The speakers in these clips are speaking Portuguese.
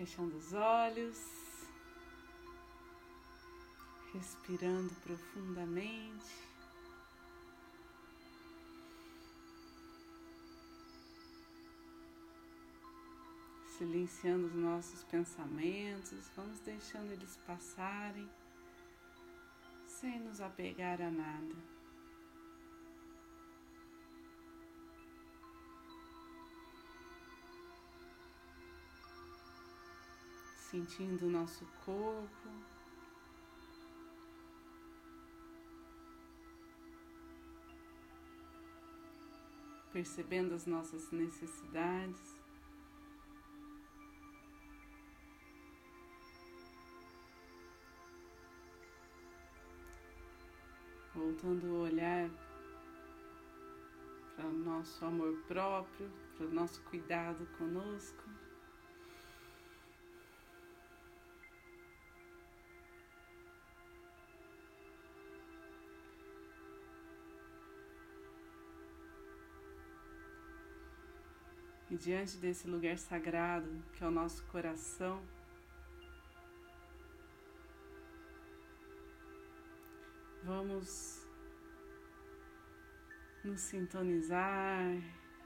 Fechando os olhos, respirando profundamente. Silenciando os nossos pensamentos, vamos deixando eles passarem sem nos apegar a nada. Sentindo o nosso corpo. Percebendo as nossas necessidades. Voltando o olhar para o nosso amor próprio, para o nosso cuidado conosco. Diante desse lugar sagrado que é o nosso coração, vamos nos sintonizar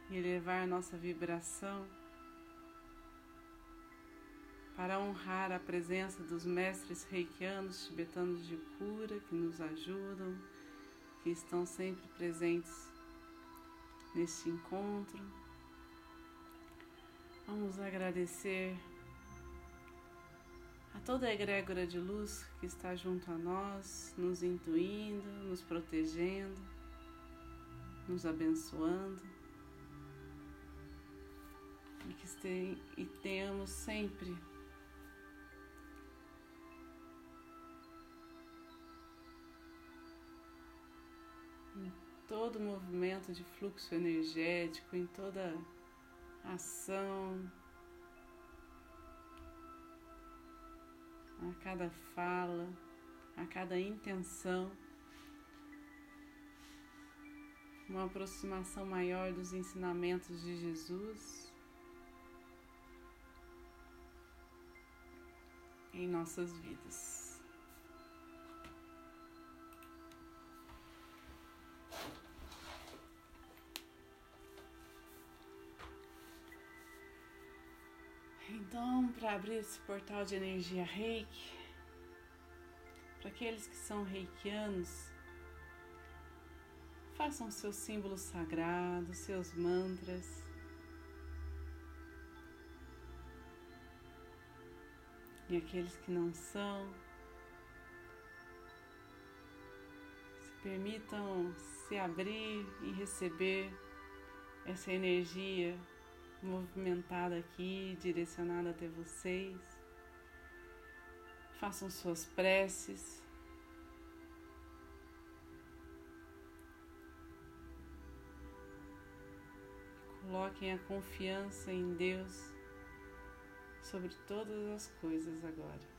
e elevar nossa vibração para honrar a presença dos mestres reikianos tibetanos de cura que nos ajudam, que estão sempre presentes neste encontro. Vamos agradecer a toda a egrégora de luz que está junto a nós, nos intuindo, nos protegendo, nos abençoando. E que e tenhamos sempre em todo movimento de fluxo energético, em toda ação, a cada fala, a cada intenção, uma aproximação maior dos ensinamentos de Jesus em nossas vidas. Então, para abrir esse portal de energia reiki, para aqueles que são reikianos, façam seus símbolos sagrados, seus mantras. E aqueles que não são, se permitam se abrir e receber essa energia movimentada aqui, direcionada até vocês. Façam suas preces. Coloquem a confiança em Deus sobre todas as coisas agora.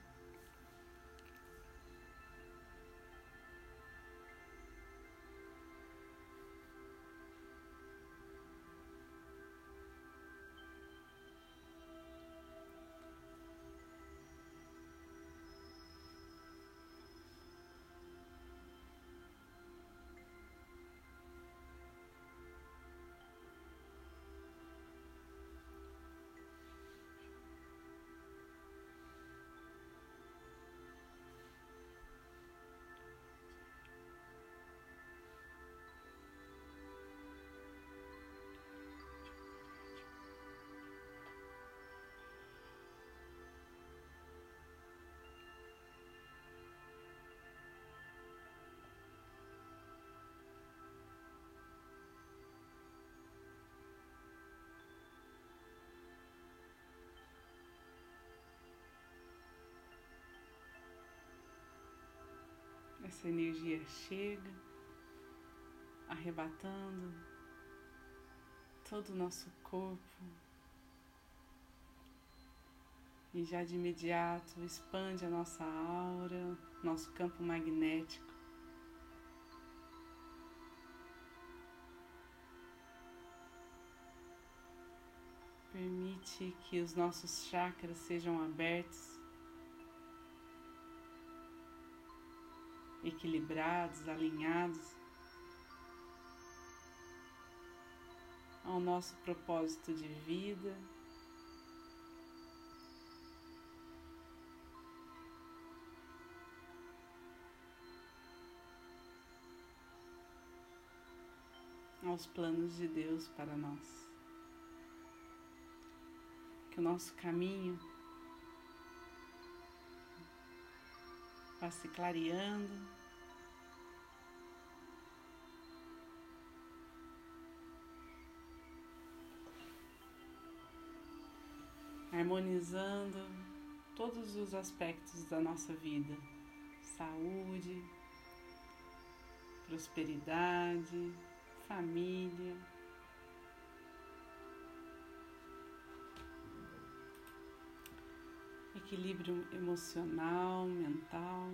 Essa energia chega, arrebatando todo o nosso corpo e já de imediato expande a nossa aura, nosso campo magnético. Permite que os nossos chakras sejam abertos, equilibrados, alinhados ao nosso propósito de vida. aos planos de Deus para nós. Que o nosso caminho vá se clareando. Harmonizando todos os aspectos da nossa vida: saúde, prosperidade, família. Equilíbrio emocional, mental.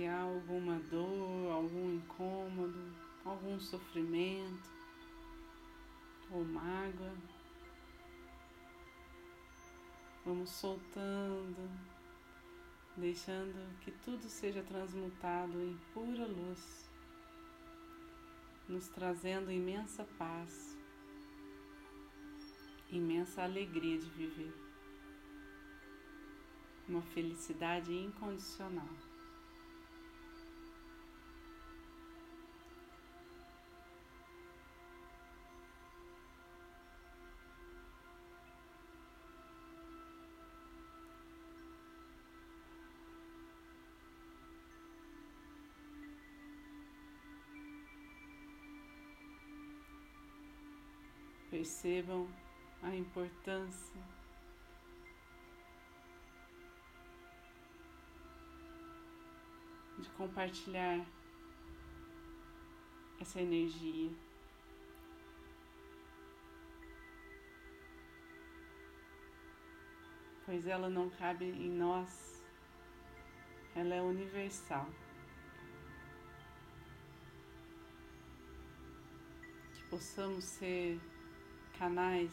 Se há alguma dor, algum incômodo, algum sofrimento ou mágoa, vamos soltando, deixando que tudo seja transmutado em pura luz, nos trazendo imensa paz, imensa alegria de viver, uma felicidade incondicional. Percebam a importância de compartilhar essa energia. Pois ela não cabe em nós, ela é universal. Que possamos ser canais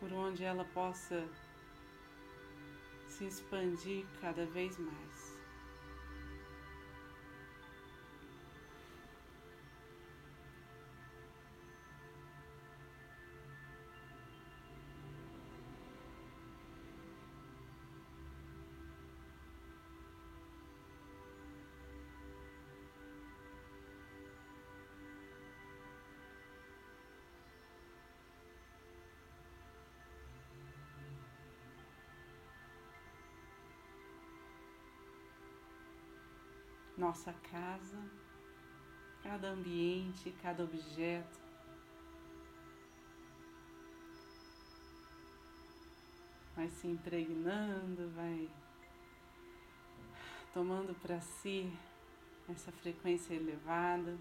por onde ela possa se expandir cada vez mais. Nossa casa, cada ambiente, cada objeto. Vai se impregnando, vai tomando para si essa frequência elevada.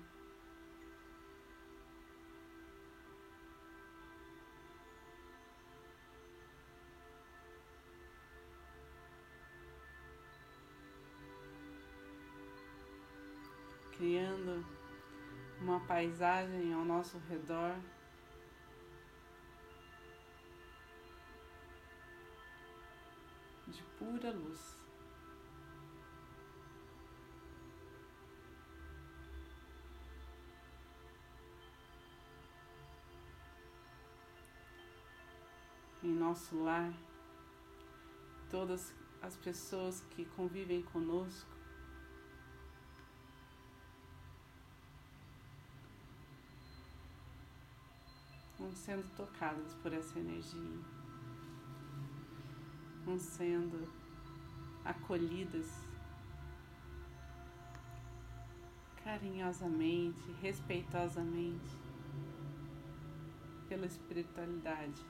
Criando uma paisagem ao nosso redor. De pura luz. Em nosso lar, todas as pessoas que convivem conosco sendo tocadas por essa energia, vão sendo acolhidas carinhosamente, respeitosamente pela espiritualidade.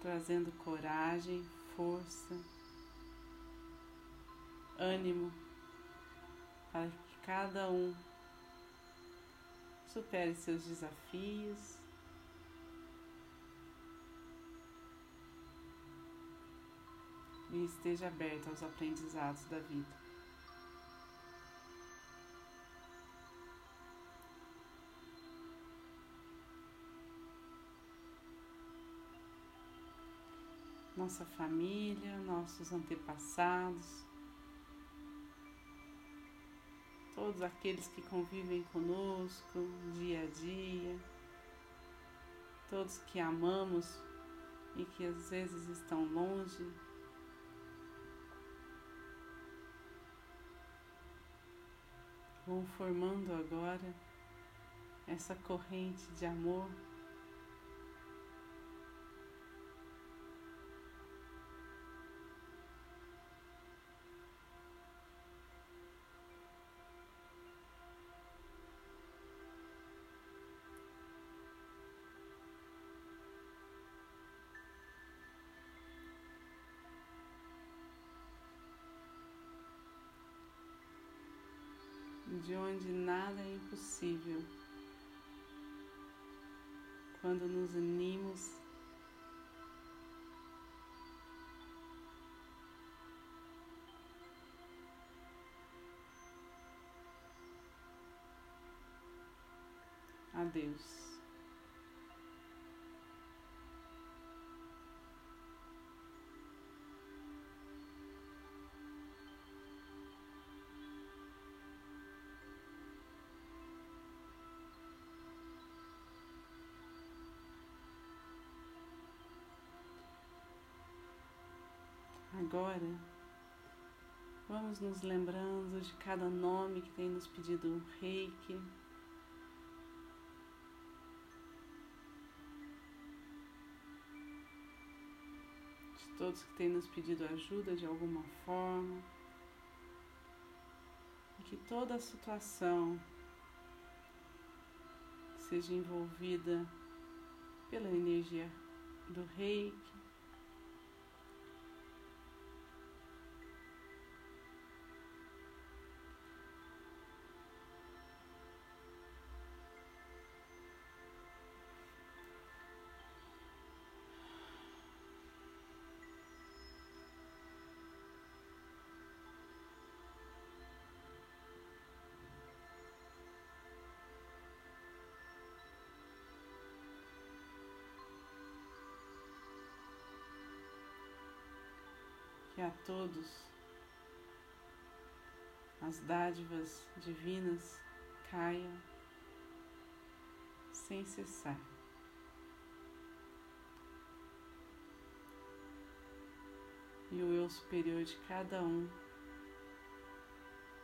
Trazendo coragem, força, ânimo para que cada um supere seus desafios e esteja aberto aos aprendizados da vida. Nossa família, nossos antepassados, todos aqueles que convivem conosco dia a dia, todos que amamos e que às vezes estão longe, vão formando agora essa corrente de amor. De onde nada é impossível. Quando nos unimos a Deus. Agora, vamos nos lembrando de cada nome que tem nos pedido um reiki. De todos que têm nos pedido ajuda de alguma forma. E que toda a situação seja envolvida pela energia do reiki a todos as dádivas divinas caiam sem cessar. E o eu superior de cada um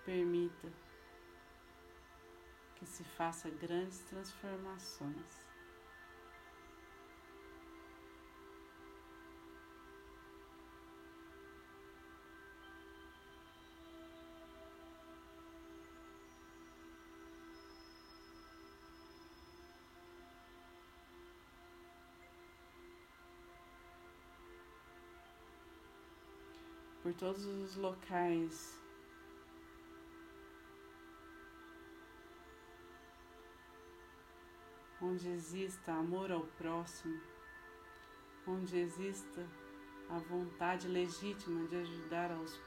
permita que se faça grandes transformações. Todos os locais onde exista amor ao próximo, onde exista a vontade legítima de ajudar aos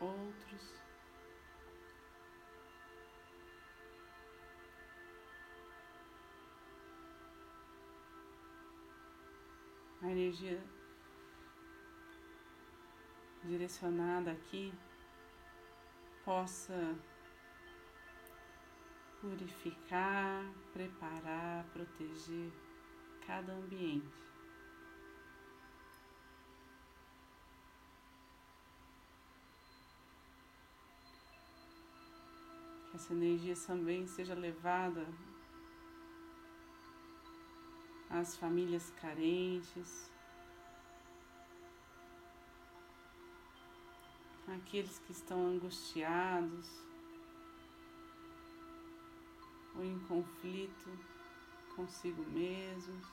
outros. A energia direcionada aqui possa purificar, preparar, proteger cada ambiente. Que essa energia também seja levada às famílias carentes, aqueles que estão angustiados ou em conflito consigo mesmos.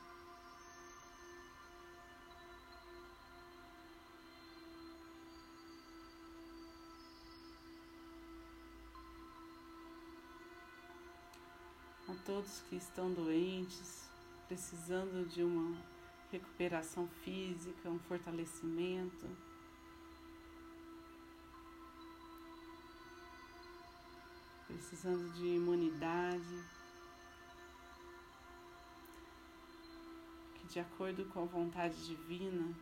A todos que estão doentes, precisando de uma recuperação física, um fortalecimento. Precisando de imunidade, que de acordo com a vontade divina,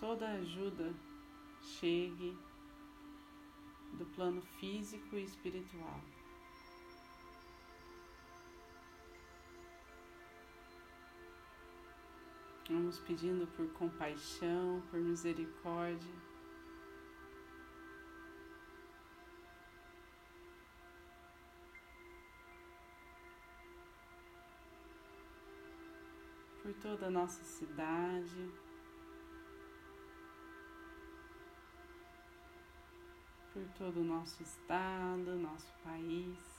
toda ajuda chegue do plano físico e espiritual. Vamos pedindo por compaixão, por misericórdia. Toda a nossa cidade, por todo o nosso estado, nosso país.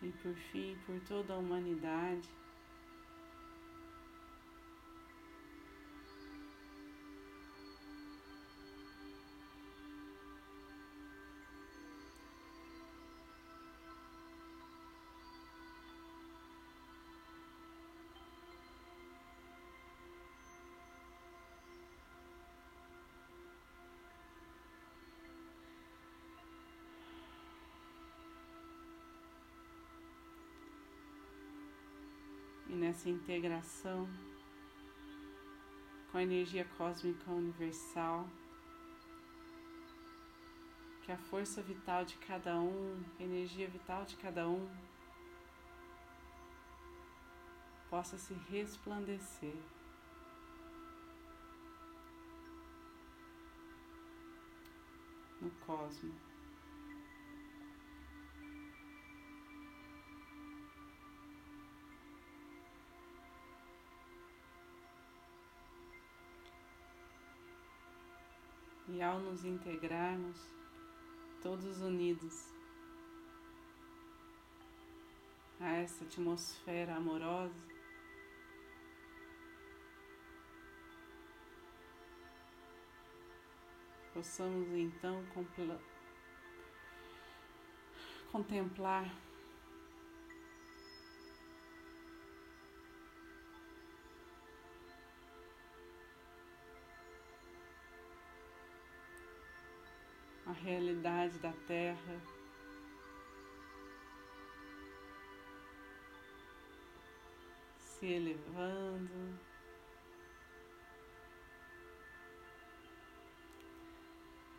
e por fim por toda a humanidade. Nessa integração com a energia cósmica universal, que a força vital de cada um, a energia vital de cada um, possa se resplandecer. No cosmos. E ao nos integrarmos, todos unidos a essa atmosfera amorosa, possamos então contemplar realidade da Terra. Se elevando,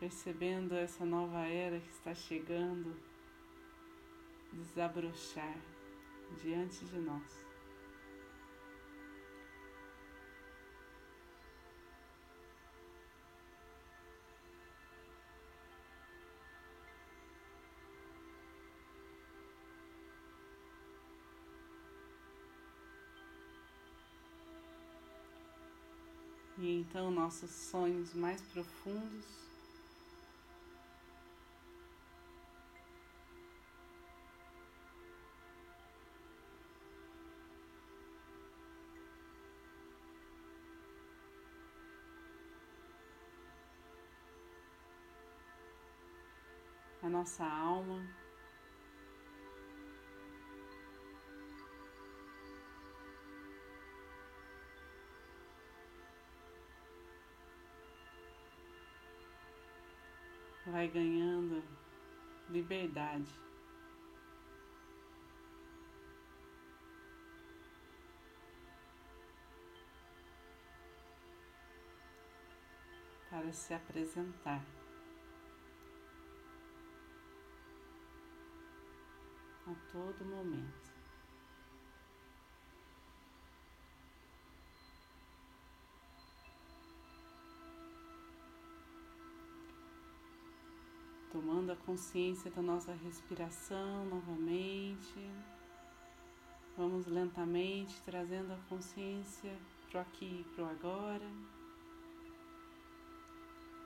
percebendo essa nova era que está chegando, desabrochar diante de nós. E então nossos sonhos mais profundos. A nossa alma vai ganhando liberdade. Para se apresentar. A todo momento. Consciência da nossa respiração novamente. Vamos lentamente trazendo a consciência para o aqui e para o agora,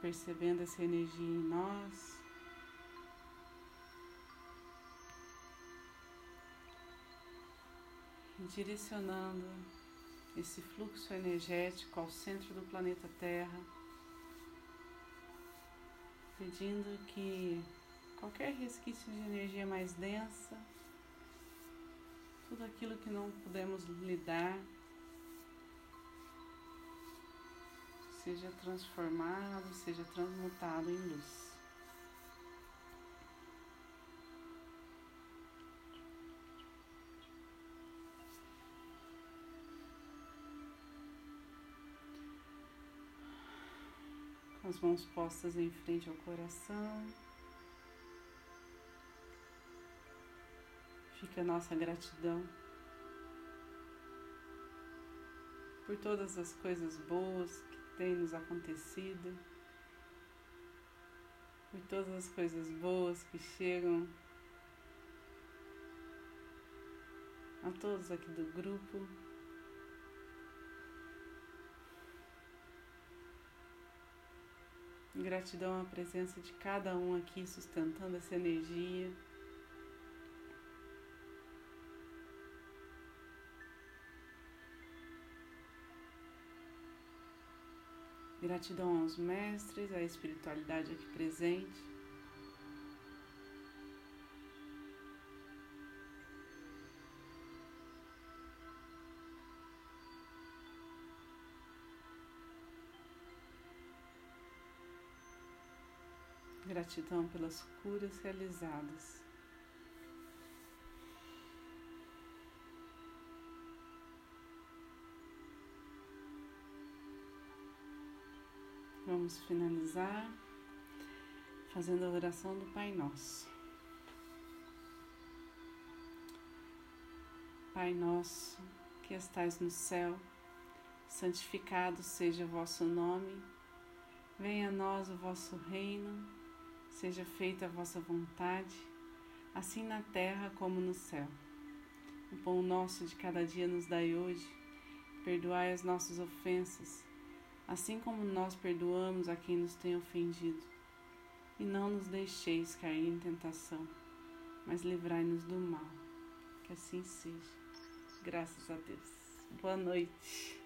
percebendo essa energia em nós. direcionando esse fluxo energético ao centro do planeta Terra, pedindo que qualquer resquício de energia mais densa, tudo aquilo que não podemos lidar, seja transformado, seja transmutado em luz. com as mãos postas em frente ao coração. Fica a nossa gratidão por todas as coisas boas que têm nos acontecido, por todas as coisas boas que chegam a todos aqui do grupo. Gratidão à presença de cada um aqui sustentando essa energia. Gratidão aos mestres, à espiritualidade aqui presente. Gratidão pelas curas realizadas. Vamos finalizar fazendo a oração do Pai Nosso. Pai Nosso, que estais no céu, santificado seja o vosso nome, venha a nós o vosso reino Seja feita a vossa vontade, assim na terra como no céu. O pão nosso de cada dia nos dai hoje. Perdoai as nossas ofensas, assim como nós perdoamos a quem nos tem ofendido. E não nos deixeis cair em tentação, mas livrai-nos do mal. Que assim seja. Graças a Deus. Boa noite.